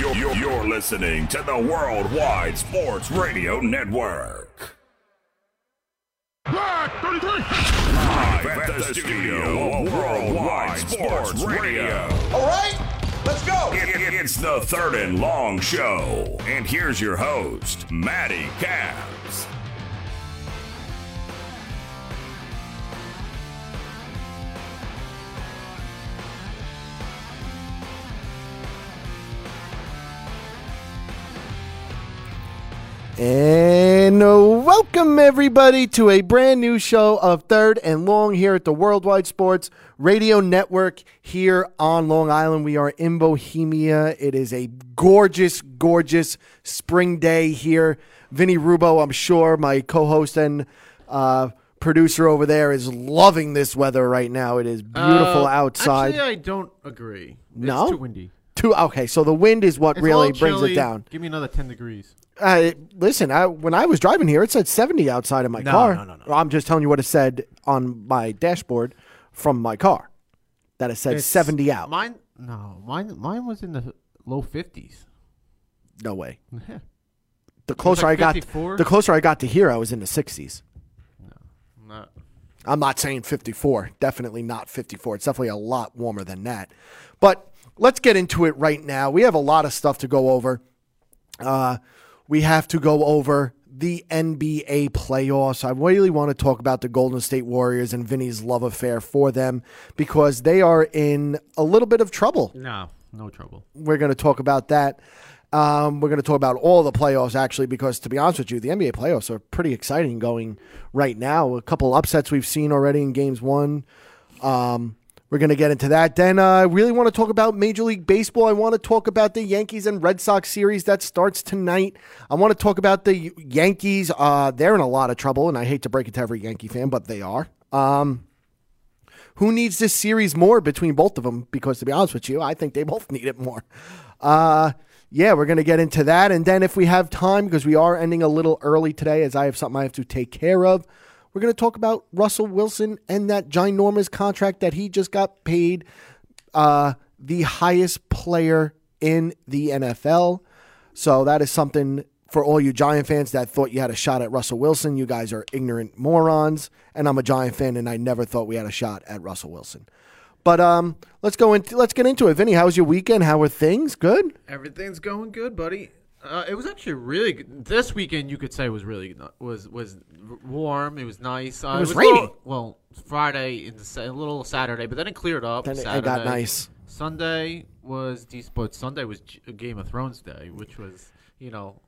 You're, you're, you're listening to the Worldwide Sports Radio Network. Black 33. Live at the studio of Worldwide Sports Radio. All right, let's go. It- it- it's the third and long show. And here's your host, Matty Cabs. And uh, welcome everybody to a brand new show of Third and Long here at the Worldwide Sports Radio Network here on Long Island. We are in Bohemia. It is a gorgeous, gorgeous spring day here. Vinny Rubo, I'm sure, my co-host and uh, producer over there, is loving this weather right now. It is beautiful Uh, outside. Actually, I don't agree. No? It's too windy. Too okay, so the wind is what It's really brings it down. Give me another 10 degrees. Uh, listen, I, when I was driving here, it said 70 outside of my No, car. no, no, no. Well, I'm just telling you what it said on my dashboard from my car. That it said It's- 70 out. Mine, no, mine, mine was in the low 50s. no way. The closer like I got, 54? the closer I got to here, I was in the 60s. No. I'm not saying 54. Definitely not 54. It's definitely a lot warmer than that. But let's get into it right now. We have a lot of stuff to go over. Uh, we have to go over the NBA playoffs. I really want to talk about the Golden State Warriors and Vinny's love affair for them because they are in a little bit of trouble. No, no trouble. We're going to talk about that. Um, we're going to talk about all the playoffs actually, because to be honest with you, the NBA playoffs are pretty exciting going right now. A couple upsets we've seen already in games one. Um, we're going to get into that. Then uh, I really want to talk about Major League Baseball. I want to talk about the Yankees and Red Sox series that starts tonight. I want to talk about the Yankees. Uh, they're in a lot of trouble, and I hate to break it to every Yankee fan, but they are. Um, who needs this series more between both of them? Because to be honest with you, I think they both need it more. Uh, yeah, we're going to get into that. And then if we have time, because we are ending a little early today, as I have something I have to take care of, we're going to talk about Russell Wilson and that ginormous contract that he just got paid, uh, the highest player in the NFL. So that is something for all you Giant fans that thought you had a shot at Russell Wilson. You guys are ignorant morons, and I'm a Giant fan, and I never thought we had a shot at Russell Wilson. But um, let's go into let's get into it. Vinny, how was your weekend? How were things? Good. Everything's going good, buddy. Uh, it was actually really good. This weekend, you could say was really was was warm. It was nice. Uh, was a little- raining. well, Friday and a little Saturday, but then it cleared up. Then it- it got nice. Sunday was decent, but Sunday was Game of Thrones day, which was you know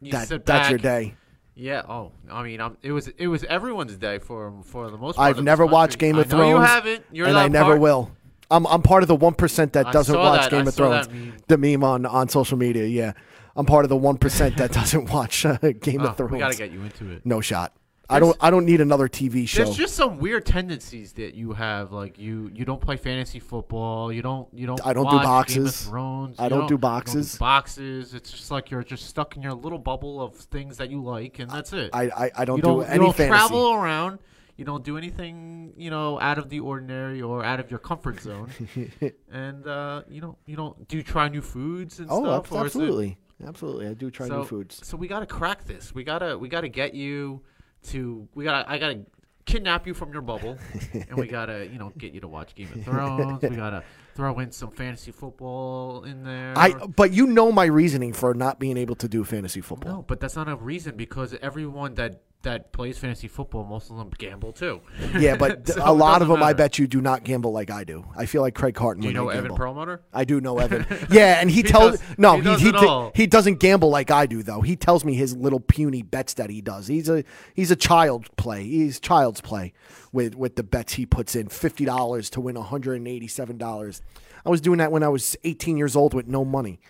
you That, sit that's your day. Yeah. Oh, I mean, um, it was it was everyone's day for for the most part. I've never watched. Game of Thrones. You haven't. You're and I never will. I'm I'm part of the one percent that doesn't watch that. Game I of Thrones. meme. The meme on on social media. Yeah, I'm part of the one percent that doesn't watch uh, Game Oh, of Thrones. we gotta get you into it. no shot. I don't. I don't need another TV show. There's just some weird tendencies that you have. Like you, you don't play fantasy football. You don't. You don't. I don't do watch Game of boxes. Thrones. I you don't do boxes. boxes. It's just like you're just stuck in your little bubble of things that you like, and that's it. I I, I don't you do don't, any you don't fantasy. travel around. You don't do anything, you know, out of the ordinary or out of your comfort zone. and uh, you don't. You don't. Do you try new foods and oh, stuff? abs- or is it- absolutely, absolutely. I do try so, new foods. So we gotta crack this. We gotta we gotta get you to we gotta I gotta kidnap you from your bubble, and we gotta you know get you to watch Game of Thrones. we gotta throw in some fantasy football in there. I but you know my reasoning for not being able to do fantasy football. no, but that's not a reason because everyone that that plays fantasy football, most of them gamble too. Yeah, but So a lot of them, I bet you, do not gamble like I do. I feel like Craig Carton. Do you know Evan gamble. Perlmutter? I do know Evan. Yeah, and he, He tells does- no, he he does he, it di- all. he doesn't gamble like I do though. He tells me his little puny bets that he does. He's a he's a child play. He's child's play with with the bets he puts in. Fifty dollars to win one hundred and eighty seven dollars. I was doing that when I was eighteen years old with no money.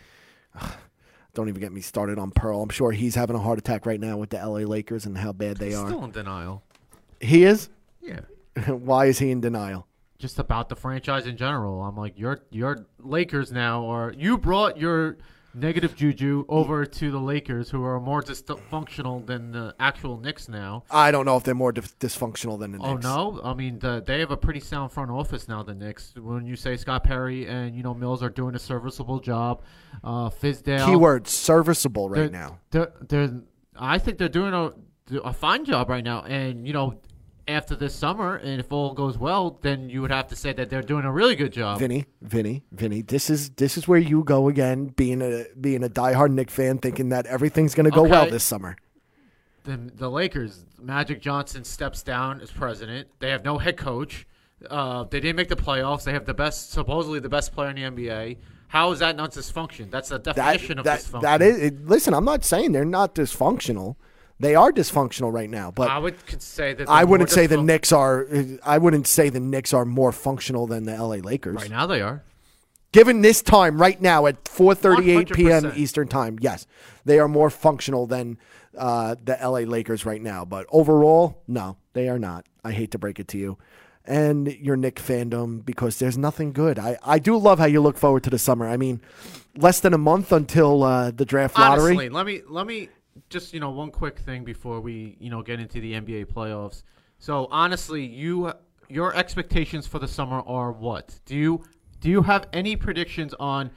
Don't even get me started on Pearl. I'm sure he's having a heart attack right now with the LA Lakers and how bad they are. Still in denial. He is. Yeah. Why is he in denial? Just about the franchise in general. I'm like, your your Lakers now, or you brought your negative juju over to the Lakers, who are more dysfunctional than the actual Knicks now. I don't know if they're more dif- dysfunctional than the Oh Knicks. no! I mean, the, they have a pretty sound front office now. The Knicks, when you say Scott Perry and you know Mills are doing a serviceable job, uh, Fizdale. Keyword serviceable right they're- now. They're, they're, I think they're doing a, a fine job right now. And, you know, after this summer, and if all goes well, then you would have to say that they're doing a really good job. Vinny, Vinny, Vinny. This is this is where you go again, being a being a diehard Knick fan, thinking that everything's going to go well this summer. The, the Lakers, Magic Johnson steps down as president. They have no head coach. Uh, they didn't make the playoffs. They have the best, supposedly the best player in the NBA. How is that not dysfunction? That's the That definition of that, dysfunction. that is. It, listen, I'm not saying they're not dysfunctional. They are dysfunctional right now, but I would say that. I wouldn't say the Knicks are. I wouldn't say the Knicks are more functional than the LA Lakers. Right now, they are. Given this time, right now at 4:38 p.m. Eastern time, yes, they are more functional than uh, the LA Lakers right now. But overall, no, they are not. I hate to break it to you, and your Knick fandom because there's nothing good. I, I do love how you look forward to the summer. I mean, less than a month until uh, the draft lottery. Honestly, let me let me just you know one quick thing before we you know get into the NBA playoffs. So honestly, you your expectations for the summer are what? Do you do you have any predictions on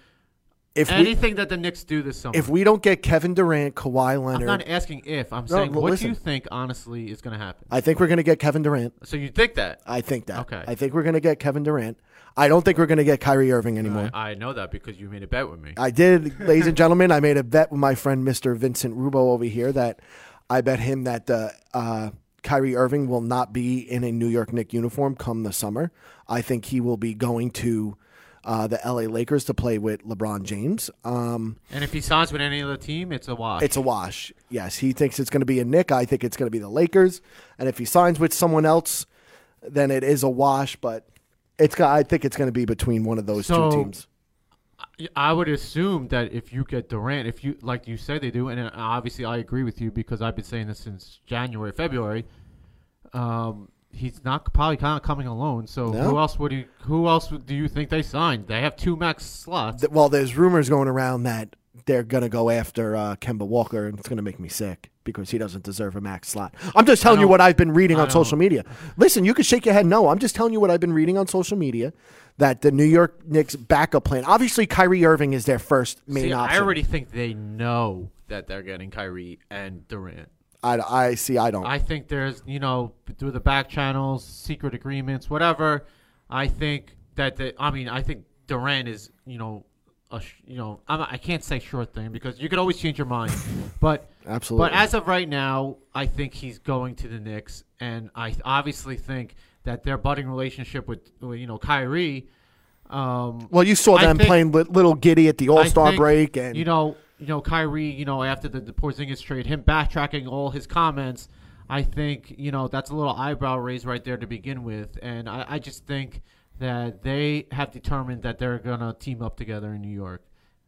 if we anything that the Knicks do this summer? if we don't get Kevin Durant, Kawhi Leonard, I'm not asking if. I'm saying well, what listen. do you think honestly is going to happen? I think we're going to get Kevin Durant. So you think that? I think that. Okay. I think we're going to get Kevin Durant. I don't think we're going to get Kyrie Irving anymore. I, I know that because you made a bet with me. I did, ladies and gentlemen. I made a bet with my friend Mr. Vincent Rubo over here that I bet him that uh, uh, Kyrie Irving will not be in a New York Knicks uniform come the summer. I think he will be going to uh, the LA Lakers to play with LeBron James. Um, and if he signs with any other team, it's a wash. it's a wash. Yes, he thinks it's going to be a Knick. I think it's going to be the Lakers. And if he signs with someone else, then it is a wash. But it's. I think it's going to be between one of those So- two teams. I would assume that if you get Durant, if you like you say they do, and uh, obviously I agree with you because I've been saying this since January, February. Um, he's not probably kind of coming alone. So No. who else would you? Who else do you think they signed? They have two max slots. Well, there's rumors going around that they're going to go after uh, Kemba Walker, and it's going to make me sick because he doesn't deserve a max slot. I'm just telling you what I've been reading on social media. Listen, you can shake your head no. I'm just telling you what I've been reading on social media that the New York Knicks backup plan. Obviously, Kyrie Irving is their first main See, option. I already think they know that they're getting Kyrie and Durant. I, I see. I don't. I think there's, you know, through the back channels, secret agreements, whatever. I think that the, I mean, I think Durant is, you know, a, sh- you know, I'm, I can't say short thing because you could always change your mind, but Absolutely. But as of right now, I think he's going to the Knicks, and I obviously think that their budding relationship with, you know, Kyrie. Um, well, you saw them think- playing li- little giddy at the All Star break, and you know, you know, Kyrie, you know, after the, the Porzingis trade, him backtracking all his comments, I think you know that's a little eyebrow raise right there to begin with, and I, I just think that they have determined that they're gonna team up together in New York.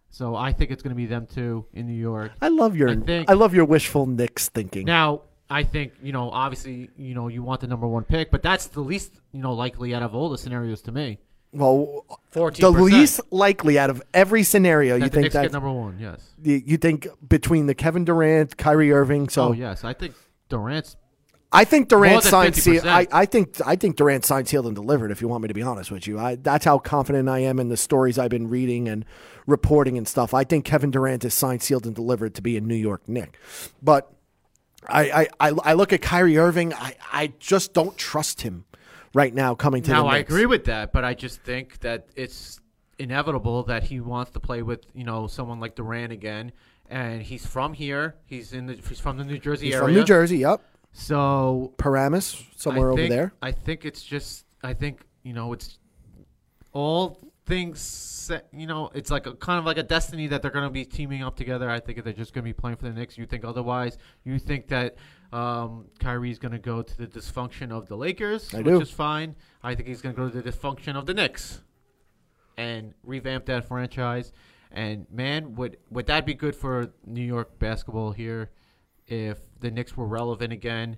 So I think it's gonna be them two in New York. I love your I think- I love your wishful Knicks thinking. Now, I think you know, obviously, you know, you want the number one pick, but that's the least you know likely out of all the scenarios to me. well, 14%. the least likely out of every scenario, That you think Knicks that number one? Yes. you you think between the Kevin Durant, Kyrie Irving. So oh yes, I think Durant's I think Durant signed. Se- 50%. I, I think I think Durant signed, sealed, and delivered. If you want me to be honest with you, I, that's how confident I am in the stories I've been reading and reporting and stuff. I think Kevin Durant is signed, sealed, and delivered to be a New York Knick. But I I, I, I look at Kyrie Irving. I, I just don't trust him right now coming to now I agree with that, but I just think that it's inevitable that he wants to play with you know someone like Durant again, and he's from here. He's in the he's from the New Jersey He's area. from New Jersey. Yep, So Paramus somewhere I over there. I think it's just I think you know it's all things set, you know it's like a kind of like a destiny that they're going to be teaming up together. I think they're just going to be playing for the Knicks. You think otherwise? You think that um, Kyrie's going to go to the dysfunction of the Lakers, I which do. is fine. I think he's going to go to the dysfunction of the Knicks and revamp that franchise. And man, would would that be good for New York basketball here if the Knicks were relevant again?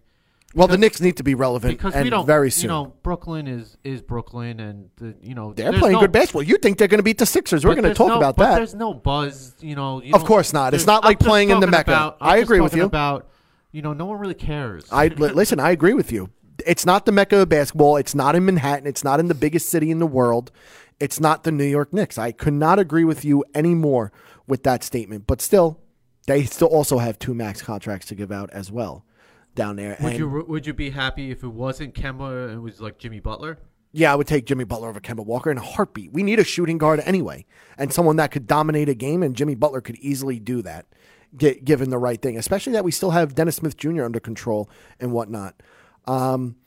Well, the Knicks need to be relevant because and we don't very soon. You know, Brooklyn is is Brooklyn, and the, you know They're playing no- good basketball. You think they're going to beat the Sixers? We're going to talk no- about but that. There's no buzz, you know. You Of course not. It's not like I'm playing in the Mecca. about- I agree with you. About you know, no one really cares. I listen. I agree with you. It's not the mecca of basketball. It's not in Manhattan. It's not in the biggest city in the world. It's not the New York Knicks. I could not agree with you anymore with that statement. But still, they still also have two max contracts to give out as well down there. would And you would you be happy if it wasn't Kemba and it was like Jimmy Butler? yeah, I would take Jimmy Butler over Kemba Walker in a heartbeat. We need a shooting guard anyway, and someone that could dominate a game. And Jimmy Butler could easily do that, get, given the right thing. Especially that we still have Dennis Smith Jr. under control and whatnot. Um,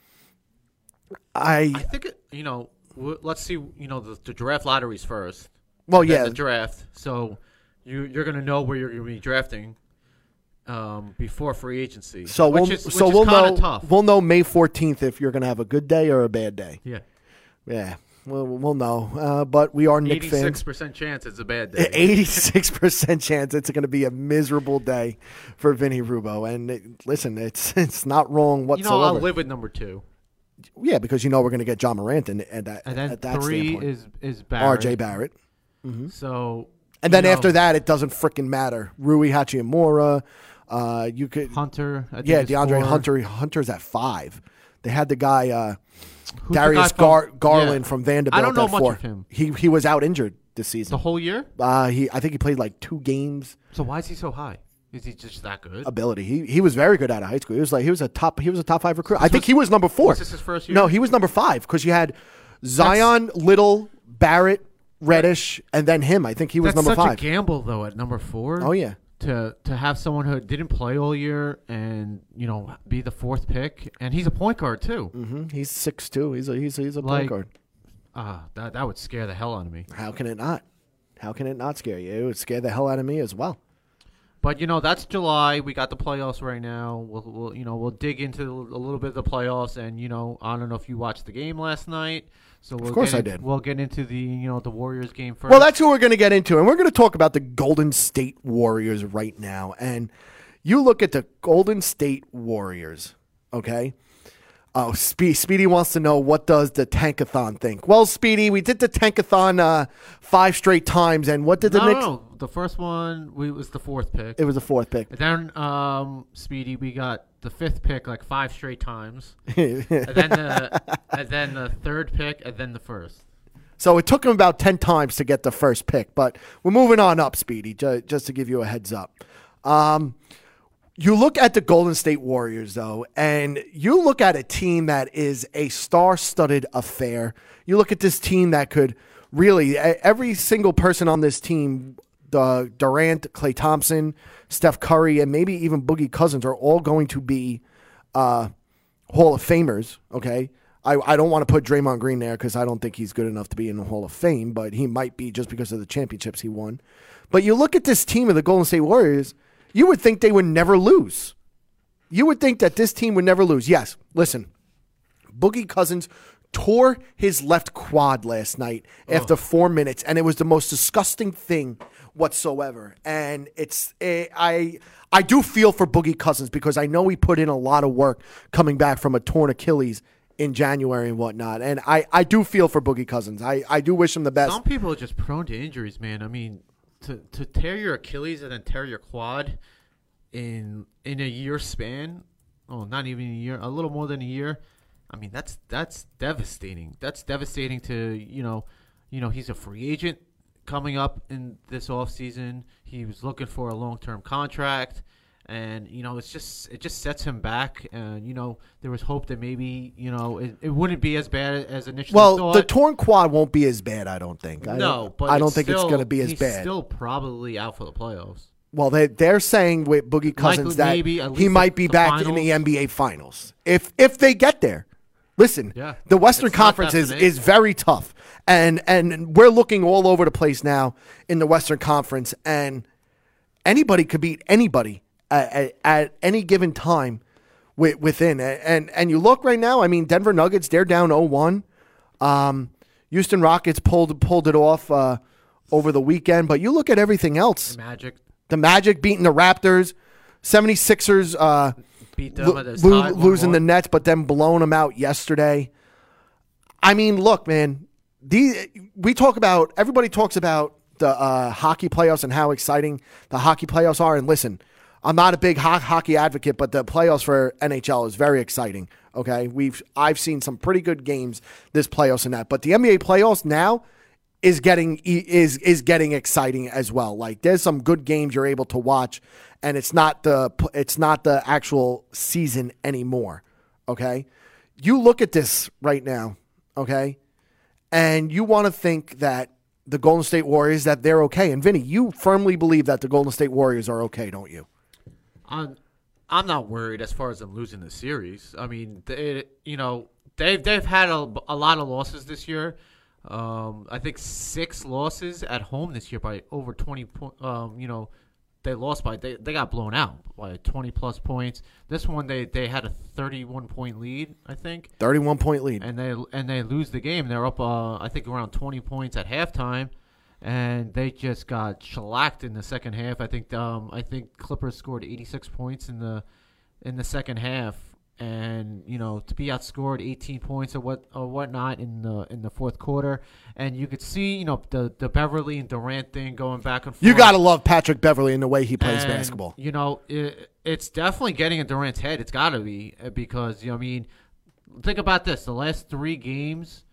I I think it, you know. Let's see. You know, the, the draft lotteries first. well, yeah, the draft. So you you're gonna know where you're gonna be drafting um, before free agency. So which we'll is, so we'll know tough. we'll know May fourteenth if you're going to have a good day or a bad day. yeah, Yeah, we'll we'll know. Uh, but we are Knick eighty fans. six percent chance it's a bad day. Eighty six percent chance it's going to be a miserable day for Vinny Rubo. And it, listen, it's it's not wrong whatsoever. You know, I'll live with number two, yeah, because you know we're going to get Ja Morant and at that and then at that three standpoint. is is Barrett. R.J. Barrett. So And then you know, after that, it doesn't freaking matter. Rui Hachimura. Uh, you could Hunter. I yeah, DeAndre four. Hunter. Hunter's at five. They had the guy uh, Darius guy from- Garland yeah. from Vanderbilt. I don't know at much four. of him. He he was out injured this season. The whole year. Uh, he I think he played like two games. So why is he so high? Is he just that good? Ability. He he was very good out of high school. He was like he was a top he was a top five recruit. I think he was number four. was this his first year? No, he was number five because you had Zion, Little, Barrett, Reddish, and then him. I think he was That's number such five. a gamble though at number four. Oh yeah. To to have someone who didn't play all year and you know be the fourth pick, and he's a point guard too. Mm-hmm. He's six two. He's a he's a, he's a point guard. Ah, that that would scare the hell out of me. How can it not? How can it not scare you? It would scare the hell out of me as well. But you know that's July. We got the playoffs right now. We'll, we'll you know we'll dig into a little bit of the playoffs, and you know I don't know if you watched the game last night. So we'll course get I in- did. We'll get into the you know the Warriors game first. Well, that's who we're going to get into, and we're going to talk about the Golden State Warriors right now. And you look at the Golden State Warriors, okay? Oh, Spe- Speedy wants to know what does the tankathon think? Well, Speedy, we did the tankathon uh, five straight times, and what did the no, Knicks? no, no. The first one we was the fourth pick. It was the fourth pick. And then, um, Speedy, we got the fifth pick like five straight times, and then the and then the third pick, and then the first. So it took him about 10 times to get the first pick, but we're moving on up, Speedy, ju- just to give you a heads up. Um, you look at the Golden State Warriors, though, and you look at a team that is a star studded affair. You look at this team that could really, every single person on this team, the Durant, Klay Thompson, Steph Curry, and maybe even Boogie Cousins are all going to be uh, Hall of Famers, okay? I, I don't want to put Draymond Green there because I don't think he's good enough to be in the Hall of Fame, but he might be just because of the championships he won. But you look at this team of the Golden State Warriors, you would think they would never lose. You would think that this team would never lose. Yes, listen, Boogie Cousins tore his left quad last night after four minutes, and it was the most disgusting thing whatsoever. And it's eh, I I do feel for Boogie Cousins because I know he put in a lot of work coming back from a torn Achilles in January and whatnot. And I, I do feel for Boogie Cousins. I, I do wish him the best. Some people are just prone to injuries, man. I mean, to to tear your Achilles and then tear your quad in in a year span. Oh, not even a year, a little more than a year. I mean, that's that's devastating. That's devastating to you know, you know, he's a free agent coming up in this off season. He was looking for a long term contract. And you know, it's just it just sets him back. And you know, there was hope that maybe you know it, it wouldn't be as bad as initially well, thought. the torn quad won't be as bad, I don't think. I No, don't, but I don't think it's going to be as he's bad. Still probably out for the playoffs. Well, they they're saying with Boogie Cousins that maybe he might be back in the. NBA Finals if if they get there. Listen, Yeah. the Western Conference is, is very tough, and and we're looking all over the place now in the Western Conference, and anybody could beat anybody at, at, at any given time wi- within. And and you look right now. I mean, Denver Nuggets they're down 0-1. Um, Houston Rockets pulled pulled it off uh, over the weekend, but you look at everything else. Magic The Magic beating the Raptors, 76ers uh, beat them lo- lo- losing the 1-1. Nets, but then blowing them out yesterday. I mean, look, man. The we talk about everybody talks about the uh, hockey playoffs and how exciting the hockey playoffs are. And listen, I'm not a big ho- hockey advocate, but the playoffs for NHL is very exciting. Okay, we've I've seen some pretty good games this playoffs and that, but the NBA playoffs now is getting is is getting exciting as well. Like there's some good games you're able to watch, and it's not the it's not the actual season anymore. Okay, you look at this right now. Okay, and you want to think that the Golden State Warriors that they're okay. And Vinny, you firmly believe that the Golden State Warriors are okay, don't you? I'm, I'm not worried as far as them losing the series. I mean, they, you know, they've they've had a, a lot of losses this year. Um, I think six losses at home this year by over twenty. Po- um, you know, they lost by they, they got blown out by twenty plus points. This one they, they had a thirty one point lead, I think, Thirty-one point lead. and they and they lose the game. They're up, uh, I think, around twenty points at halftime, and they just got shellacked in the second half. I think um, I think Clippers scored eighty six points in the in the second half, and you know to be outscored eighteen points or what or whatnot in the in the fourth quarter, and you could see you know the the Beverley and Durant thing going back and forth. You got to love Patrick Beverley and the way he plays And, basketball. You know, it, it's definitely getting in Durant's head. It's got to be uh, because you know, I mean, think about this: the last three games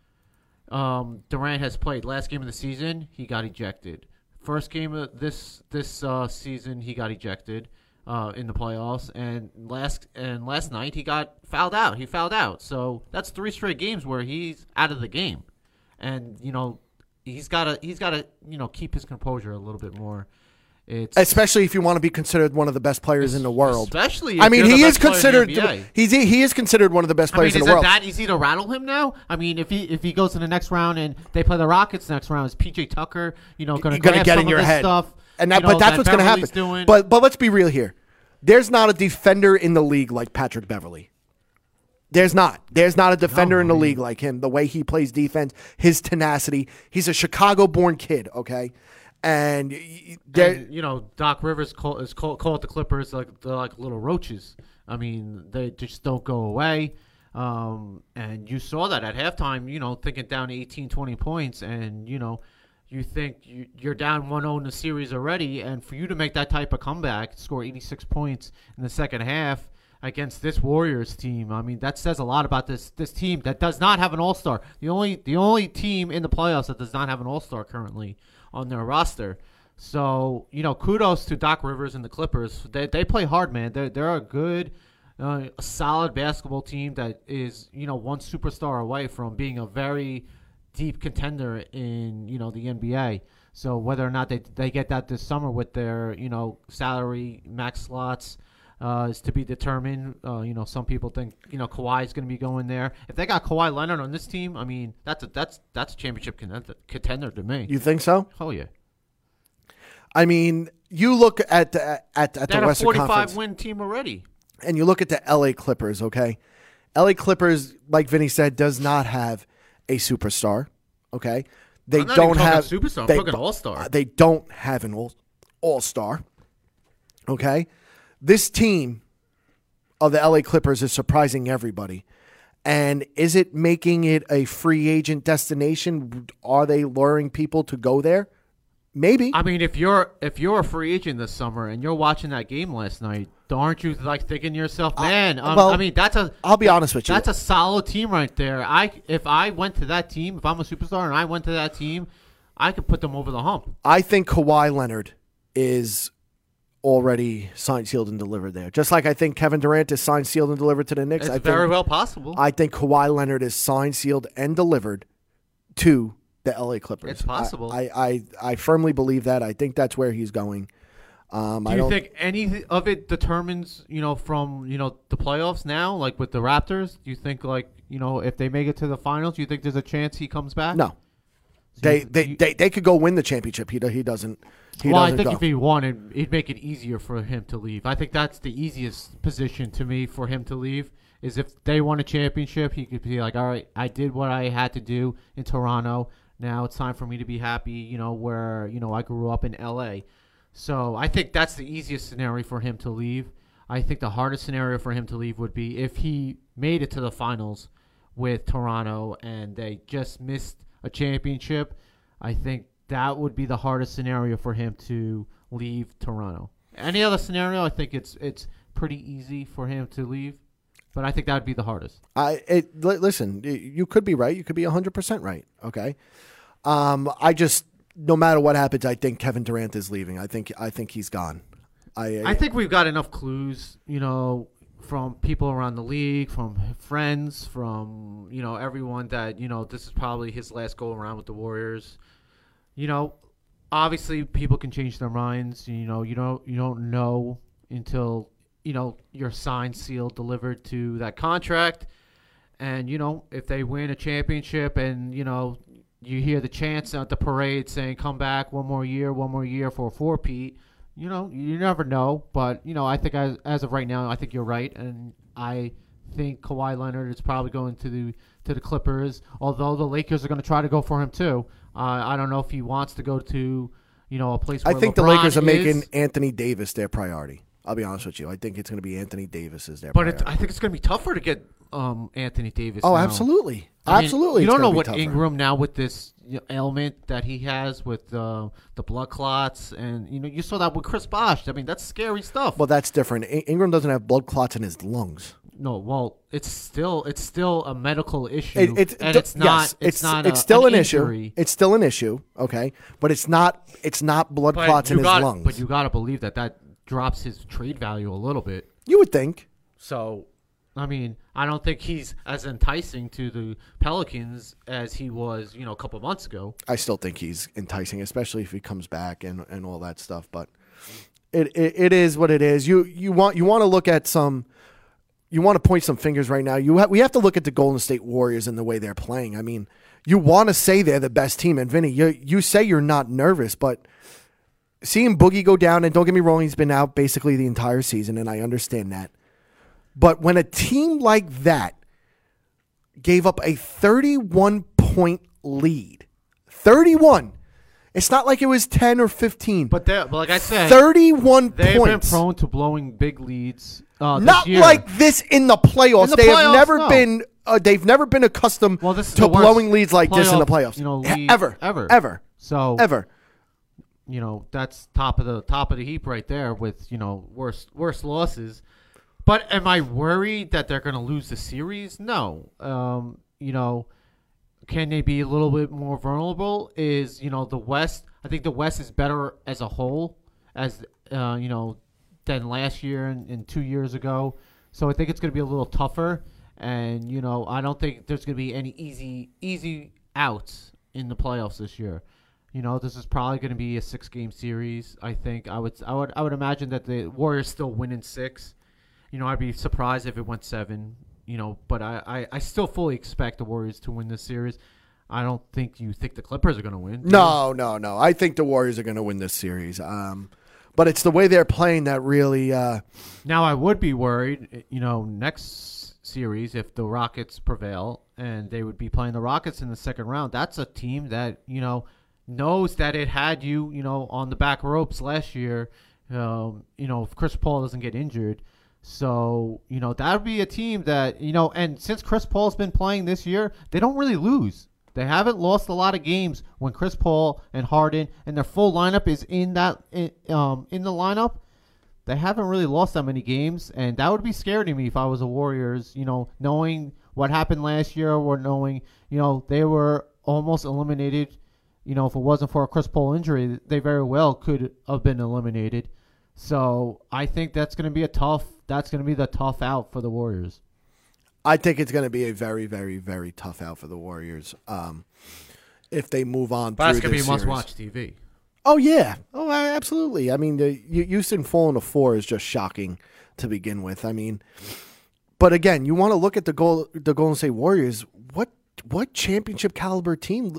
um, Durant has played. Last game of the season, he got ejected. First game of this this uh, season, he got ejected uh, in the playoffs, and last and last night he got fouled out. He fouled out, so that's three straight games where he's out of the game, and you know he's got to he's got to you know keep his composure a little bit more. It's Especially if you want to be considered one of the best players in the world. Especially, I mean, he best is the considered he's he is considered one of the best I mean, players in the it world. that easy to rattle him now? I mean, if he if he goes to the next round and they play the Rockets next round, is PJ Tucker, you know, going to get in your head, stuff, and that, you know, but that's that what's going to happen. Doing. But but let's be real here. There's not a defender in the league like Patrick Beverley. There's not. There's not a defender in the league like him. The way he plays defense, his tenacity. He's a Chicago-born kid. Okay, and y- y- there. And, you know, Doc Rivers call, is called call the Clippers like they're like little roaches. I mean, they just don't go away. Um, and you saw that at halftime, you know, thinking down 18, 20 points, and you know, you think you, you're down 1-0 in the series already, and for you to make that type of comeback, score 86 points in the second half against this Warriors team, I mean, that says a lot about this this team that does not have an All Star. The only the only team in the playoffs that does not have an All Star currently on their roster. So you know, kudos to Doc Rivers and the Clippers. They they play hard, man. They're they're a good, uh, solid basketball team that is you know one superstar away from being a very deep contender in you know the NBA. So whether or not they they get that this summer with their you know salary max slots. Uh, is to be determined. Uh, you know, some people think you know Kawhi is going to be going there. If they got Kawhi Leonard on this team, I mean, that's a that's that's a championship contender, to me. You think so? oh yeah, I mean, you look at the, at, at they the Western 45 Conference. win team already. and you look at the LA Clippers, okay? LA Clippers, like Vinny said, does not have a superstar, okay? They don't have superstar, they- all-star. uh, They don't have an all all star, okay? This team of the LA Clippers is surprising everybody. And is it making it a free agent destination? Are they luring people to go there? Maybe. I mean, if you're if you're a free agent this summer and you're watching that game last night, aren't you like thinking to yourself, man? um, well, I mean, that's a I'll be honest with you. that's a solid team right there. I if I went to that team, if I'm a superstar and I went to that team, I could put them over the hump. I think Kawhi Leonard is already signed, sealed, and delivered there. Just like I think Kevin Durant is signed, sealed, and delivered to the Knicks. It's I very think, well possible. I think Kawhi Leonard is signed, sealed, and delivered to the LA Clippers. It's possible. I, I, I, I firmly believe that. I think that's where he's going. Um, Do I you think any of it determines, you know, from you know the playoffs now, like with the Raptors? Do you think, like, you know, if they make it to the finals, do you think there's a chance he comes back? no. They, you- they, you- they, they could go win the championship. He, he doesn't. He well, I doesn't think go. if he won, it, it'd make it easier for him to leave. I think that's the easiest position to me for him to leave. Is if they won a championship, he could be like, "All right, I did what I had to do in Toronto. Now it's time for me to be happy." You know, where you know I grew up in L.A. So I think that's the easiest scenario for him to leave. I think the hardest scenario for him to leave would be if he made it to the finals with Toronto and they just missed a championship. I think that would be the hardest scenario for him to leave Toronto. Any other scenario, I think it's it's pretty easy for him to leave, but I think that would be the hardest. I it, li- listen. You could be right. You could be hundred percent right. Okay. Um, I just no matter what happens, I think Kevin Durant is leaving. I think I think he's gone. I I think we've got enough clues, you know, from people around the league, from friends, from you know everyone that you know this is probably his last go around with the Warriors. You know, obviously people can change their minds. You know, you don't you don't know until you know you're signed, sealed, delivered to that contract. And you know, if they win a championship, and you know, you hear the chants at the parade saying, "Come back one more year, one more year for a four-peat." You know, you never know, but you know, I think as as of right now, I think you're right, and I think Kawhi Leonard is probably going to the to the Clippers. Although the Lakers are going to try to go for him too. Uh, I don't know if he wants to go to, you know, a place. I think the LeBron Lakers are making. Anthony Davis their priority. I'll be honest with you. I think it's going to be Anthony Davis as their But it. I think it's going to be tougher to get um, Anthony Davis. oh, now. absolutely, I mean, absolutely. you don't know what tougher. Ingram now with this ailment that he has with uh, the blood clots, and you know you saw that with Chris Bosh. I mean, that's scary stuff. Well, that's different. I- Ingram doesn't have blood clots in his lungs. no, well, it's still it's still a medical issue, It, it's and it's not yes, it's, not it's a- still an, injury. issue. It's still an issue. Okay, but it's not it's not blood But clots in his got lungs. but you got to believe that that drops his trade value a little bit. you would think. So, I mean, I don't think he's as enticing to the Pelicans as he was, you know, a couple months ago. I still think he's enticing, especially if he comes back and, and all that stuff. But it, it it is what it is. You you want you want to look at some. You want to point some fingers right now. You ha- we have to look at the Golden State Warriors and the way they're playing. I mean, you want to say they're the best team, and Vinny, you you say you're not nervous, but seeing Boogie go down, and don't get me wrong, he's been out basically the entire season, and I understand that. But when a team like that gave up a 31 point lead, 31. It's not like it was 10 or 15, But like I said, 31 they've been prone to blowing big leads. Uh, this not year. like this in the playoffs. In the they have never no. been uh, they've never been accustomed Well, to blowing leads like this in the playoffs. you know, lead ever, ever. ever, so ever. You know that's top of the top of the heap right there with you know worst worst losses. But am I worried that they're going to lose the series? No. Um, you know, can they be a little bit more vulnerable? Is you know the West? I think the West is better as a whole, as uh, you know, than last year and, and two years ago. So I think it's going to be a little tougher. And you know, I don't think there's going to be any easy easy outs in the playoffs this year. You know, this is probably going to be a six game series. I think I would I would I would imagine that the Warriors still win in six. You know, I'd be surprised if it went seven. You know, but I, I, I still fully expect the Warriors to win this series. I don't think you think the Clippers are going to win. do you? No, no, no. I think the Warriors are going to win this series. Um, but it's the way they're playing that really. Uh, Now I would be worried, you know, next series if the Rockets prevail and they would be playing the Rockets in the second round. That's a team that you know knows that it had you, you know, on the back ropes last year. Um, you know, if Chris Paul doesn't get injured. So, you know, that would be a team that, you know, and since Chris Paul's been playing this year, they don't really lose. They haven't lost a lot of games when Chris Paul and Harden and their full lineup is in that in, um, in the lineup they haven't really lost that many games, and that would be scary to me if I was a Warriors. You know, knowing what happened last year, or knowing you know they were almost eliminated. You know, if it wasn't for a Chris Paul injury, they very well could have been eliminated. So I think that's going to be a tough. That's going to be the tough out for the Warriors. I think it's going to be a very, very, very tough out for the Warriors. Um, if they move on, That's going to be this must-watch TV. Oh yeah, oh a- absolutely. I mean, the U- Houston falling to four is just shocking to begin with. I mean, but again, you want to look at the goal, the Golden State Warriors. What championship caliber team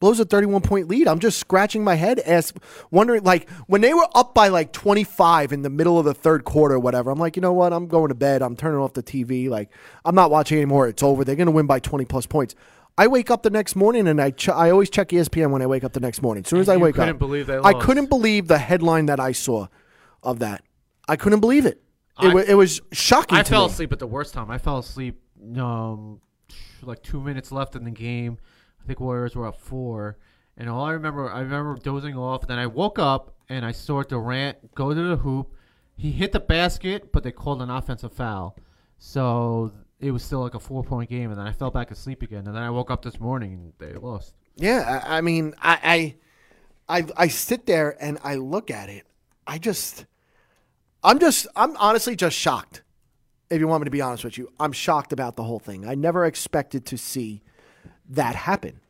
blows a thirty-one point lead? I'm just scratching my head, as wondering like when they were up by like twenty-five in the middle of the third quarter, or whatever. I'm like, you know what? I'm going to bed. I'm turning off the TV. Like, I'm not watching anymore. It's over. They're going to win by twenty plus points. I wake up the next morning and I ch- I always check ESPN when I wake up the next morning. As soon as I wake couldn't up, believe they I couldn't believe the headline that I saw of that. I couldn't believe it. It, I- wa- it was shocking. I fell me. asleep at the worst time. I fell asleep um like two minutes left in the game. I think Warriors were up four, and all I remember, I remember dozing off. Then I woke up and I saw Durant go to the hoop. He hit the basket, but they called an offensive foul, so it was still like a four point game. And then I fell back asleep again. And then I woke up this morning and they lost. Yeah, I, I mean, I, I, I, I sit there and I look at it. I just, I'm just, I'm honestly just shocked. If you want me to be honest with you, I'm shocked about the whole thing. I never expected to see that happen.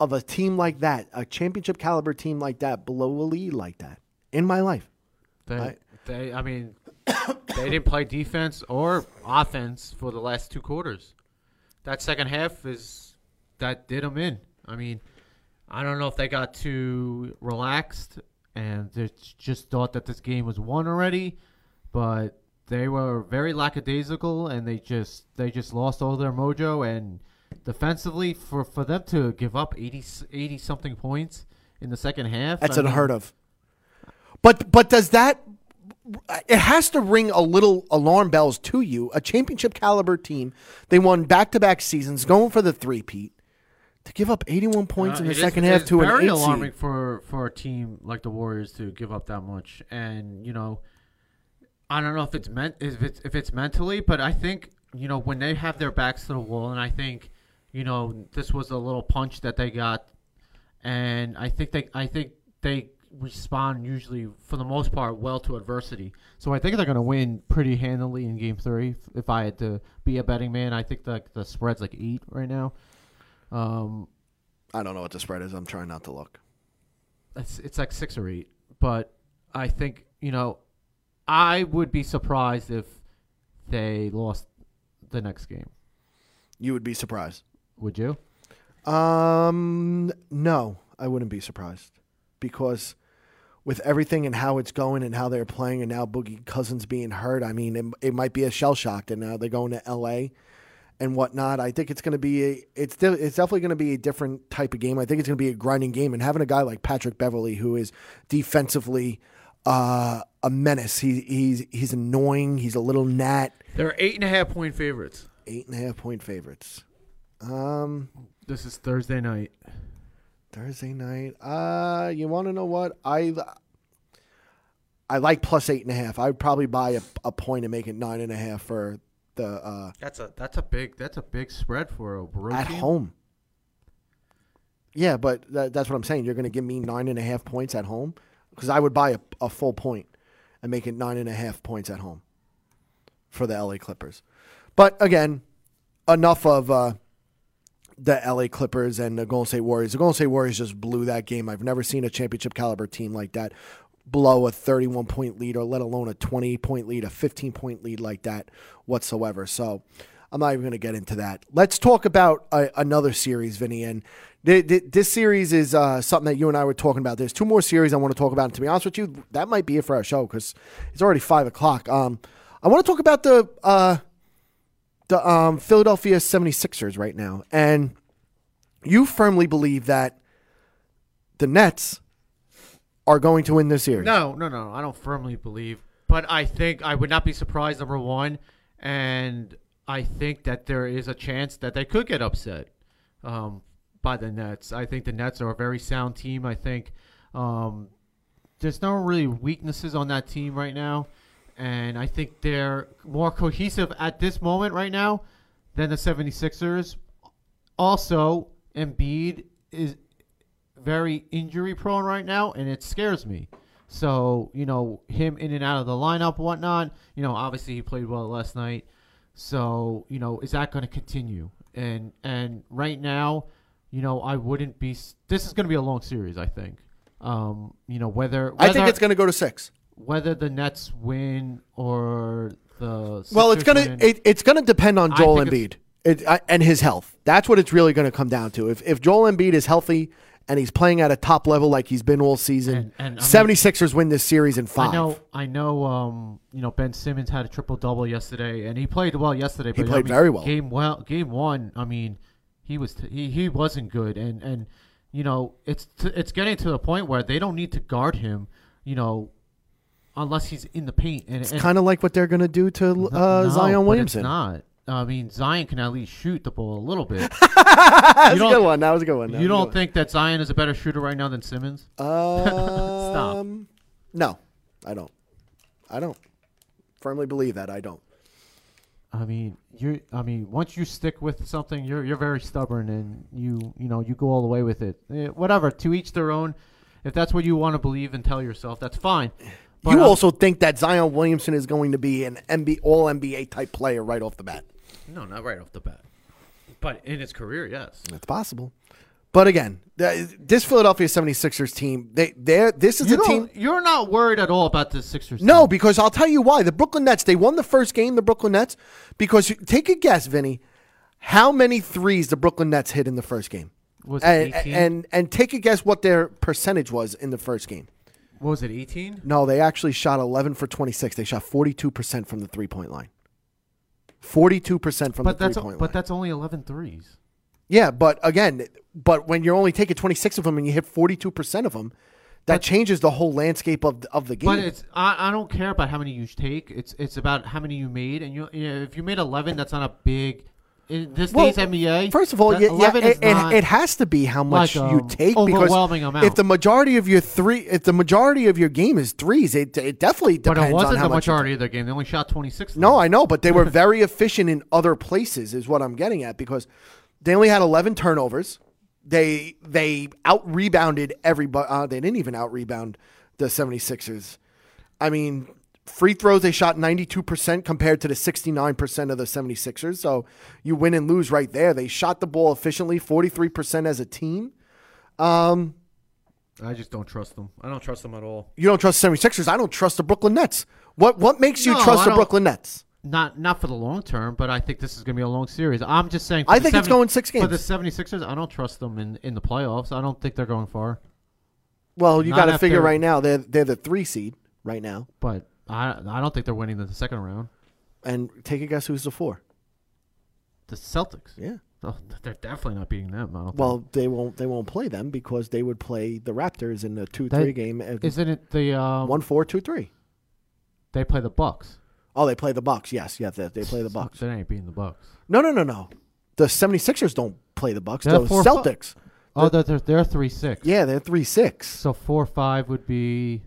Of a team like that, a championship caliber team like that, below a lead like that, in my life. They, I- they, I mean, they didn't play defense or offense for the last two quarters. That second half is that did them in. I mean, I don't know if they got too relaxed and they just thought that this game was won already, but they were very lackadaisical and they just they just lost all their mojo and defensively for for them to give up 80 80 something points in the second half. That's I mean, unheard of. But but does that it has to ring a little alarm bells to you. A championship caliber team, they won back to back seasons, going for the three peat. To give up eighty one points Uh, in the second it half to an very alarming seed. for for a team like the Warriors to give up that much. And you know, I don't know if it's meant if it's if it's mentally, but I think you know when they have their backs to the wall, and I think you know this was a little punch that they got, and I think they I think they respond usually for the most part well to adversity. So I think they're going to win pretty handily in Game Three. If- I had to be a betting man, I think the the spread's like eight right now. Um, I don't know what the spread is. I'm trying not to look. it's it's like six or eight. But I think you know, I would be surprised if they lost the next game. You would be surprised. Would you? Um, no, I wouldn't be surprised because with everything and how it's going and how they're playing, and now Boogie Cousins being hurt, I mean, it, it might be a shell shock. And now they're going to L.A. and whatnot. I think it's going to be a it's de- it's definitely going to be a different type of game. I think it's going to be a grinding game, and having a guy like Patrick Beverley who is defensively uh, a menace. He, he's he's annoying. He's a little gnat. They're eight and a half point favorites. Eight and a half point favorites. Um, This is Thursday night. Thursday night. Uh, you want to know what I? I like plus eight and a half. I would probably buy a, a point and make it nine and a half for the uh, That's a that's a big that's a big spread for a road at team. home. Yeah, but that, that's what I'm saying. You're going to give me nine and a half points at home because I would buy a, a full point and make it nine and a half points at home for the LA Clippers. But again, enough of uh, the LA Clippers and the Golden State Warriors. The Golden State Warriors just blew that game. I've never seen a championship caliber team like that blow a 31 point lead or let alone a 20 point lead, a 15 point lead like that whatsoever. So I'm not even going to get into that. Let's talk about uh, another series, Vinny. And th- th- this series is uh, something that you and I were talking about. There's two more series I want to talk about. And to be honest with you, that might be it for our show because it's already five o'clock. Um, I want to talk about the uh, the um, Philadelphia 76ers right now. And you firmly believe that the Nets are going to win this series. No, no, no. I don't firmly believe, but I think I would not be surprised. Number one, and I think that there is a chance that they could get upset um, by the Nets. I think the Nets are a very sound team. I think um, there's no really weaknesses on that team right now, and I think they're more cohesive at this moment right now than the 76ers. Also, Embiid is very injury prone right now, and it scares me. So, you know, him in and out of the lineup, whatnot. You know, obviously he played well last night. So, you know, is that going to continue? And and right now, you know, I wouldn't be. This is going to be a long series, I think. Um, you know, whether, I think it's going to go to six. whether the Nets win or the Well, it's gonna win. it, it's gonna depend on Joel Embiid it, I, and his health. That's what it's really going to come down to. If if Joel Embiid is healthy and he's playing at a top level like he's been all season, And- and, I mean- 76ers win this series in five. I know, I know. Um, you know, Ben Simmons had a triple double yesterday, and he played well yesterday. But I played mean, very well. Game well, game one. I mean, he was t- he he wasn't good, and and you know, it's t- it's getting to the point where they don't need to guard him. You know, unless he's in the paint. And, and Kind of like what they're going to do to uh, no, Zion Williamson. It's not. I mean, Zion can at least shoot the ball a little bit. That's You a good don't- one. That was a good one. That you don't good think that Zion is a better shooter right now than Simmons? one. Um, No, I don't. I don't firmly believe that. I don't. I mean, you. I mean, once you stick with something, you're you're very stubborn, and you you know you go all the way with it. Eh, whatever. To each their own. If that's what you want to believe and tell yourself, that's fine. But you I'm- also think that Zion Williamson is going to be an NBA, all NBA type player right off the bat. no, not right off the bat, but in his career, yes. It's possible. But again, th- this Philadelphia 76ers team, they they this is You a team you're not worried at all about the Sixers. No, team. because I'll tell you why. The Brooklyn Nets, they won the first game, the Brooklyn Nets, because take a guess, Vinny, how many threes the Brooklyn Nets hit in the first game? Was it and, 18? and and take a guess what their percentage was in the first game. what was it 18? No, they actually shot 11 for 26. They shot 42% from the three-point line. 42% from But the three-point line. but that's only 11 threes. Yeah, but again, but when you're only taking 26 of them and you hit 42% of them, that But- changes the whole landscape of of the game. But it's I, I don't care about how many you take. It's it's about how many you made, and you, you know, if you made 11, that's not a big. In this Well, days NBA, First of all, yeah, yeah, 11 is it, it, it has to be how much like, you take because overwhelming amount. if the majority of your three, if the majority of your game is threes, it, it definitely depends. but it wasn't the majority of their game. They only shot 26. No, I know, but they were very efficient in other places, is what I'm getting at because they only had 11 turnovers. They they out rebounded everybody. Uh, they didn't even out rebound the 76ers. I mean, free throws, they shot 92% compared to the 69% of the 76ers. So you win and lose right there. They shot the ball efficiently, 43% as a team. I just don't trust them. I don't trust them at all. You don't trust the 76ers. I don't trust the Brooklyn Nets. What what makes you No, trust I the don't- Brooklyn Nets? Not not for the long term, but I think this is going to be a long series. I'm just saying. I think it's 70 going six games. For the games. 76ers, I don't trust them in, in the playoffs. I don't think they're going far. Well, you got to figure right now they're they're the 3 seed right now. But I I don't think they're winning the second round. And take a guess who's the 4? The Celtics. Yeah. Oh, they're definitely not beating them. I don't think. Well, they won't they won't play them because they would play the Raptors in a 2-3 game. isn't it the um, 1-4 2-3. they play the Bucks? Oh, they play the Bucks. Yes, yes, they, they play the Bucks. They ain't beating the Bucks. No, no, no, no. The 76ers don't play the Bucks. They're The four- Celtics. Oh, they're they're, they're three six. Yeah, they're 3-6. So four five would be.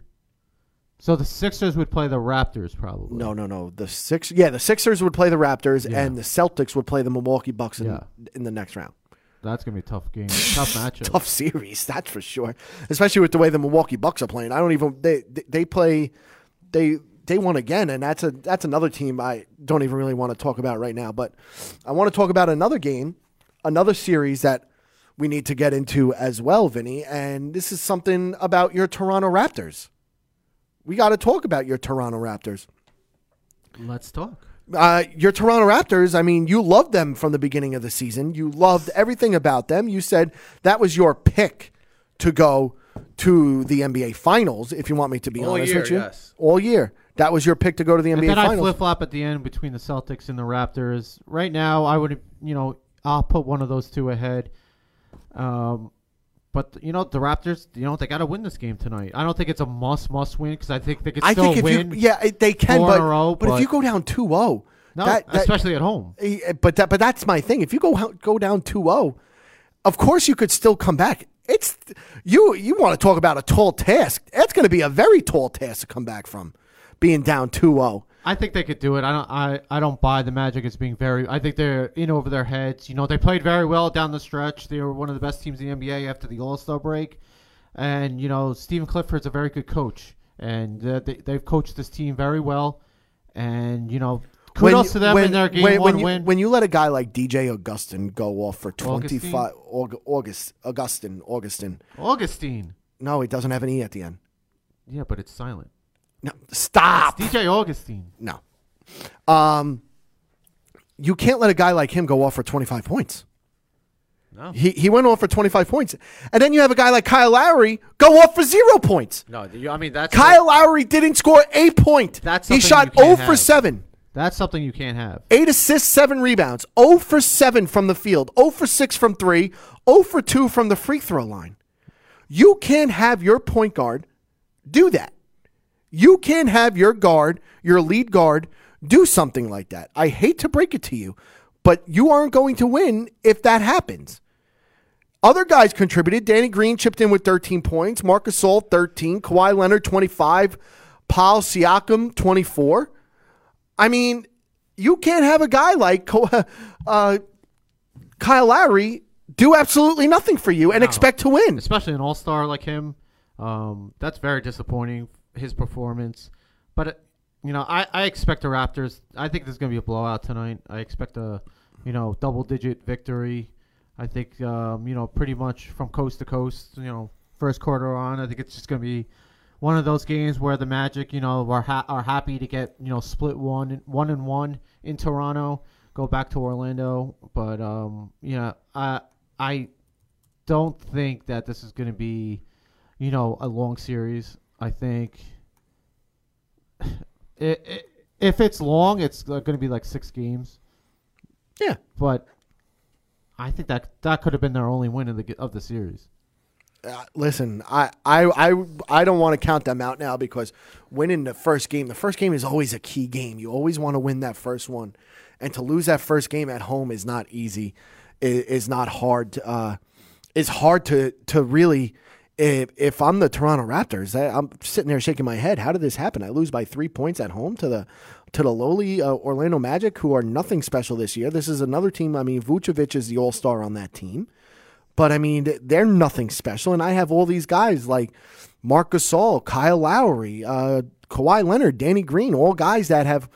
So the Sixers would play the Raptors probably. No, no, no. The six, yeah, the Sixers would play the Raptors, Yeah. and the Celtics would play the Milwaukee Bucks in, Yeah. in the next round. that's gonna be a tough game, tough matchup. Tough series, that's for sure. Especially with the way the Milwaukee Bucks are playing. I don't even they they, they play they they won again, and that's a that's another team I don't even really want to talk about right now. But I want to talk about another game, another series that we need to get into as well, Vinny. And this is something about your Toronto Raptors. We got to talk about your Toronto Raptors. Let's talk. uh, your Toronto Raptors, I mean, you loved them from the beginning of the season. You loved everything about them. You said that was your pick to go to the NBA Finals, if you want me to be All honest year, with you. yes. All year. That was your pick to go to the And NBA then I Finals. flip flop at the end between the Celtics and the Raptors. Right now, I would, you know, I'll put one of those two ahead. Um, but you know, the Raptors, you know, they got to win this game tonight. I don't think it's a must must win because I think they could I still win. you, yeah, they can, but, row, but, if you go down 2 0, no, that, that, especially at home. Eh, But that, but that's my thing. If you go go down 2-0, of course you could still come back. It's you. You want to talk about a tall task? That's going to be a very tall task to come back from being down oh. 2-0. I think they could do it. I don't. I, I don't buy the Magic as being very. I think they're in over their heads. You know, they played very well down the stretch. They were one of the best teams in the NBA after the All Star break, and you know, Stephen Clifford's a very good coach, and uh, they, they've coached this team very well. And you know, kudos you- to them when- in their game when, one when you, win. When you let a guy like DJ Augustin go off for 25 Aug, August Augustin Augustin. Augustine. No, he doesn't have an E at the end. Yeah, but it's silent. No, stop. DJ Augustine. No. Um you can't let a guy like him go off for 25 points. No. He he went off for 25 points. And then you have a guy like Kyle Lowry go off for 0 points. No, I mean that's Kyle Lowry didn't score a point. That's he shot you can't 0 for 7. that's something you can't have. Eight assists, seven rebounds. 0 for 7 from the field. 0 for 6 from 3. 0 for 2 from the free throw line. You can't have your point guard do that. You can't have your guard, your lead guard, do something like that. I hate to break it to you, but you aren't going to win if that happens. Other guys contributed. Danny Green chipped in with 13 points. Marcus Gasol 13. Kawhi Leonard 25. Paul Siakam 24. I mean, you can't have a guy like uh, Kyle Lowry do absolutely nothing for you and No. expect to win. especially an all star like him. Um, that's very disappointing. His performance, but uh, you know, I, I expect the Raptors. I think there's going to be a blowout tonight. I expect a you know double digit victory. I think um, you know pretty much from coast to coast. You know, first quarter on. I think it's just going to be one of those games where the Magic, you know, are ha- are happy to get you know split one one and one in Toronto, go back to Orlando. But um, you know, I I don't think that this is going to be, you know, a long series. I think it, it, if it's long, it's going to be like six games. Yeah. But I think that that could have been their only win of the of the series. Uh, listen, I, I, I, I don't want to count them out now because winning the first game, the first game is always a key game. You always want to win that first one, and to lose that first game at home is not easy. Is not hard. To, uh, is hard to to really. If, if I'm the Toronto Raptors, I, I'm sitting there shaking my head. How did this happen? I lose by three points at home to the to the lowly uh, Orlando Magic, who are nothing special this year. This is another team. I mean, Vucevic is the All Star on that team. But I mean, they're nothing special, and I have all these guys like Marc Gasol, Kyle Lowry, uh, Kawhi Leonard, Danny Green, all guys that have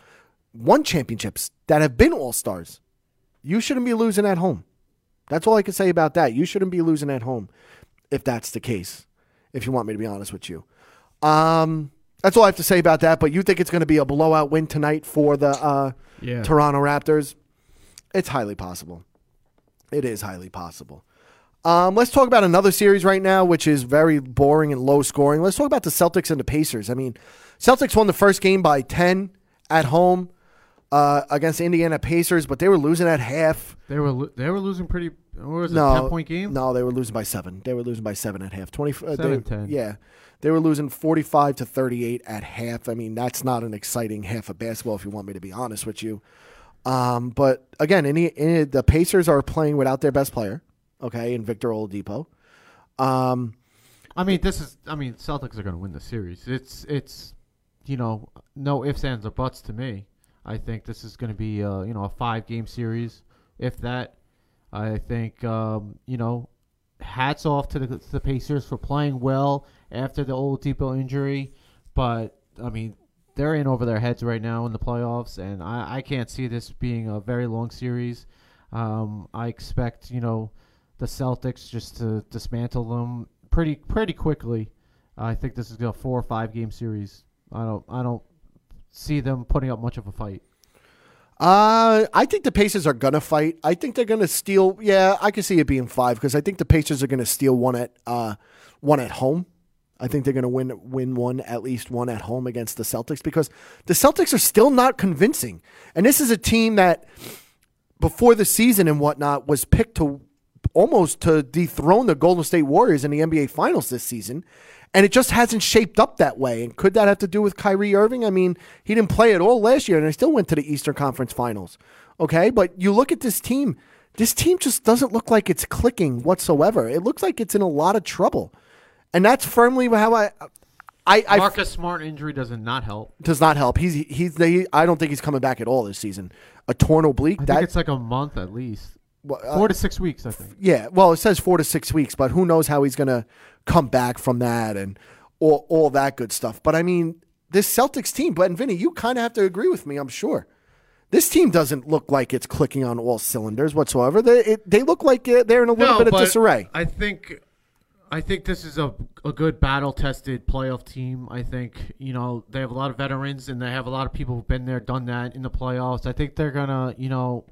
won championships, that have been all stars. You shouldn't be losing at home. That's all I can say about that. You shouldn't be losing at home if that's the case. If you want me to be honest with you, um, that's all I have to say about that. But you think it's going to be a blowout win tonight for the uh, Yeah. Toronto Raptors? It's highly possible. It is highly possible. Um, let's talk about another series right now, which is very boring and low scoring. Let's talk about the Celtics and the Pacers. I mean, Celtics won the first game by 10 at home uh, against Indiana Pacers, but they were losing at half. They were lo- they were losing pretty. What was it? No, ten point game. No, they were losing by seven. They were losing by seven at half. Twenty. Uh, they, 10. Yeah, they were losing forty-five to thirty-eight at half. I mean, that's not an exciting half of basketball, if you want me to be honest with you. Um, but again, any, any the Pacers are playing without their best player, okay, in Victor Oladipo. Um, I mean, this is. I mean, Celtics are going to win the series. It's it's, you know, no ifs ands or buts to me. I think this is going to be uh, you know a five game series, if that. I think um, you know, hats off to the, to the Pacers for playing well after the Oladipo injury, but I mean they're in over their heads right now in the playoffs, and I, I can't see this being a very long series. Um, I expect you know the Celtics just to dismantle them pretty pretty quickly. I think this is a four or five game series. I don't I don't see them putting up much of a fight. Uh, I think the Pacers are gonna fight. I think they're gonna steal. Yeah, I can see it being five because I think the Pacers are gonna steal one at uh one at home. I think they're gonna win win one at least one at home against the Celtics because the Celtics are still not convincing, and this is a team that before the season and whatnot was picked to almost to dethrone the Golden State Warriors in the NBA Finals this season. And it just hasn't shaped up that way. And could that have to do with Kyrie Irving? I mean, he didn't play at all last year, and they still went to the Eastern Conference Finals. Okay, but you look at this team. This team just doesn't look like it's clicking whatsoever. It looks like it's in a lot of trouble, and that's firmly how I. I, I Marcus Smart injury does not help. does not help. He's he's the, I don't think he's coming back at all this season. A torn oblique. I that think it's like a month at least, well, uh, four to six weeks. I think. yeah, well, it says four to six weeks, but who knows how he's going to come back from that and all, all that good stuff. But I mean, this Celtics team, but and Vinny, you kind of have to agree with me, I'm sure. This team doesn't look like it's clicking on all cylinders whatsoever. They it, they look like uh, they're in a little bit of disarray. I think, I think this is a a good battle tested playoff team. I think you know they have a lot of veterans and they have a lot of people who've been there, done that in the playoffs. I think they're gonna you know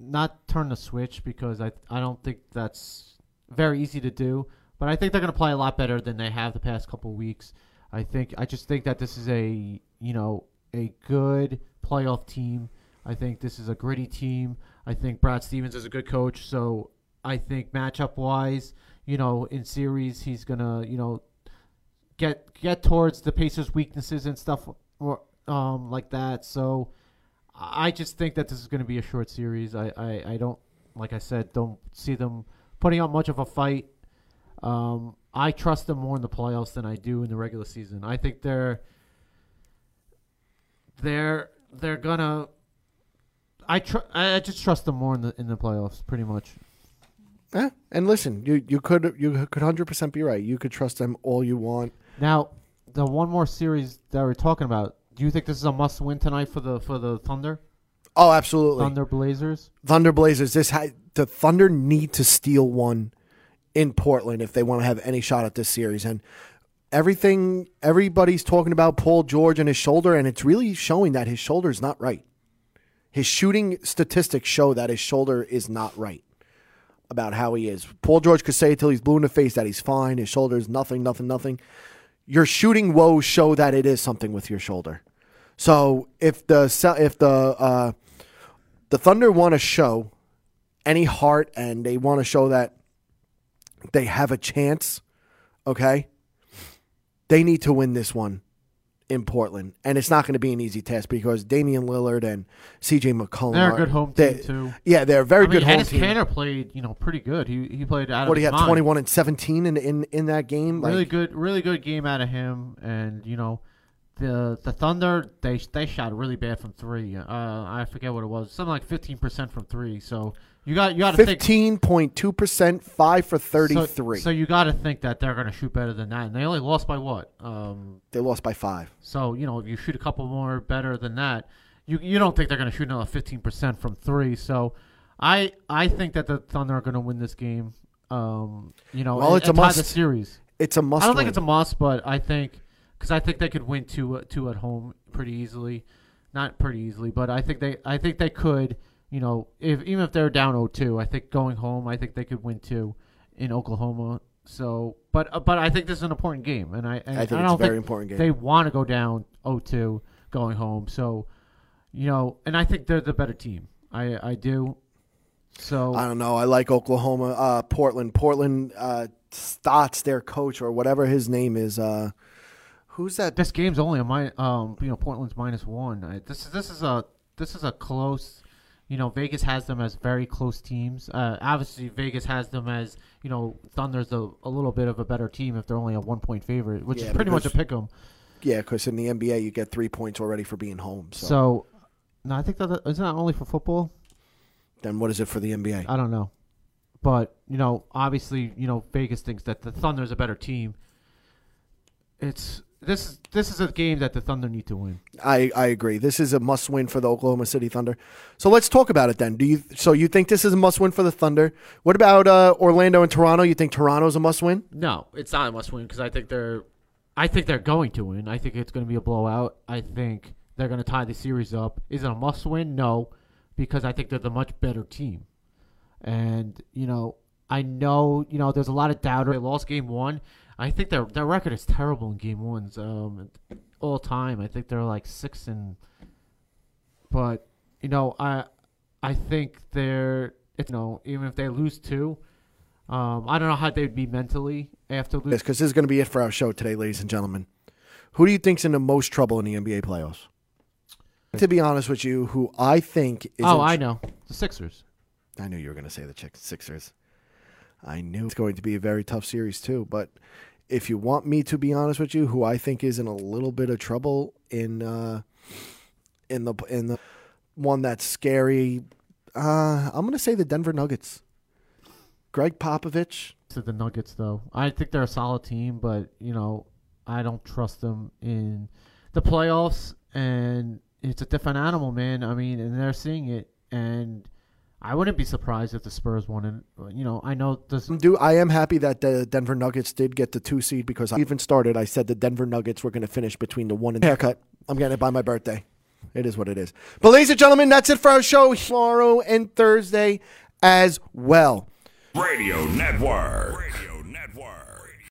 not turn the switch because I I don't think that's very easy to do. But I think they're gonna play a lot better than they have the past couple weeks. I think I just think that this is a you know a good playoff team. I think this is a gritty team. I think Brad Stevens is a good coach, so I think matchup wise, you know, in series he's gonna you know get get towards the Pacers' weaknesses and stuff or, um, like that. So I just think that this is going to be a short series. I, I, I don't, like I said, don't see them putting up much of a fight. Um, I trust them more in the playoffs than I do in the regular season. I think they're they're they're gonna. I tr- I just trust them more in the in the playoffs, pretty much. Eh, and listen, you you could you could hundred percent be right. You could trust them all you want. Now, the one more series that we're talking about. Do you think this is a must win tonight for the for the Thunder? Oh, absolutely. Thunder Blazers. Thunder Blazers. This ha- the Thunder need to steal one in Portland if they want to have any shot at this series. And everything, everybody's talking about Paul George and his shoulder, and it's really showing that his shoulder is not right. His shooting statistics show that his shoulder is not right about how he is. Paul George could say until he's blue in the face that he's fine. His shoulder is nothing, nothing, nothing. Your shooting woes show that it is something with your shoulder. So if the if the uh, the Thunder want to show any heart and they want to show that they have a chance, okay, they need to win this one in Portland, and it's not going to be an easy task because Damian Lillard and C.J. McCollum They're a good home they- team too. Yeah, they're a very I mean, good home Enes team. Kanter played, you know, pretty good. He he played out What of do you have? Twenty one and seventeen in in in that game. Really Like, good, really good game out of him. And you know, the the Thunder they they shot really bad from three. Uh, I forget what it was, something like fifteen percent from three. So you got you got to think. Fifteen point two percent, five for thirty three. So, so you got to think that they're going to shoot better than that, and they only lost by what? Um, they lost by five. so you know, if you shoot a couple more better than that, you you don't think they're going to shoot another fifteen percent from three. So I I think that the Thunder are going to win this game. Um, you know, Well, and- it's a and tie must. the series. It's a must. I don't think it's a must, but I think because I think they could win two uh, two at home pretty easily, not pretty easily, but I think they I think they could. You know, if even if they're down 0-2, I think going home, I think they could win two in Oklahoma. So, but uh, but I think this is an important game, and I and I think I it's don't a very important game. They want to go down 0-2 going home, so you know, and I think they're the better team. I I do. So I don't know. I like Oklahoma, uh, Portland. Portland uh, Stotts, their coach or whatever his name is. Uh, who's that? this game's only a minus. Um, you know, Portland's minus one. I, this is this is a this is a close. You know, Vegas has them as very close teams. Uh, obviously, Vegas has them as you know, Thunder's a, a little bit of a better team if they're only a one point favorite, which Yeah, is pretty much a pick 'em. Yeah, because in the NBA you get three points already for being home. So, So, no, I think that isn't that only for football. then what is it for the NBA? I don't know, but you know, obviously, you know, Vegas thinks that the Thunder's a better team. It's this is this is a game that the Thunder need to win. I, I agree. This is a must win for the Oklahoma City Thunder. So let's talk about it then. Do you so you think this is a must win for the Thunder? What about uh, Orlando and Toronto? You think Toronto's a must win? No, it's not a must win because I think they're, I think they're going to win. I think it's going to be a blowout. I think they're going to tie the series up. Is it a must win? No, because I think they're the much better team. And you know, I know you know there's a lot of doubter. They lost game one. I think their their record is terrible in game ones. Um, all time. I think they're like six and. But you know, I I think they're it's you know even if they lose two. Um, I don't know how they'd be mentally after losing. Yes, because this is going to be it for our show today, ladies and gentlemen. Who do you think's in the most trouble in the NBA playoffs? To be honest with you, who I think is Oh, in- I know the Sixers. I knew you were going to say the Chick- Sixers. I knew it's going to be a very tough series too. But if you want me to be honest with you, who I think is in a little bit of trouble in uh, in the in the one that's scary, uh, I'm going to say the Denver Nuggets. Gregg Popovich. To the Nuggets, though, I think they're a solid team, but you know, I don't trust them in the playoffs. And it's a different animal, man. I mean, and they're seeing it, and I wouldn't be surprised if the Spurs won. And you know, I know this. Do I am happy that the Denver Nuggets did get the two seed because I even started. I said the Denver Nuggets were going to finish between the one and haircut. I'm getting it by my birthday. It is what it is. But ladies and gentlemen, that's it for our show tomorrow and Thursday as well. Radio Network.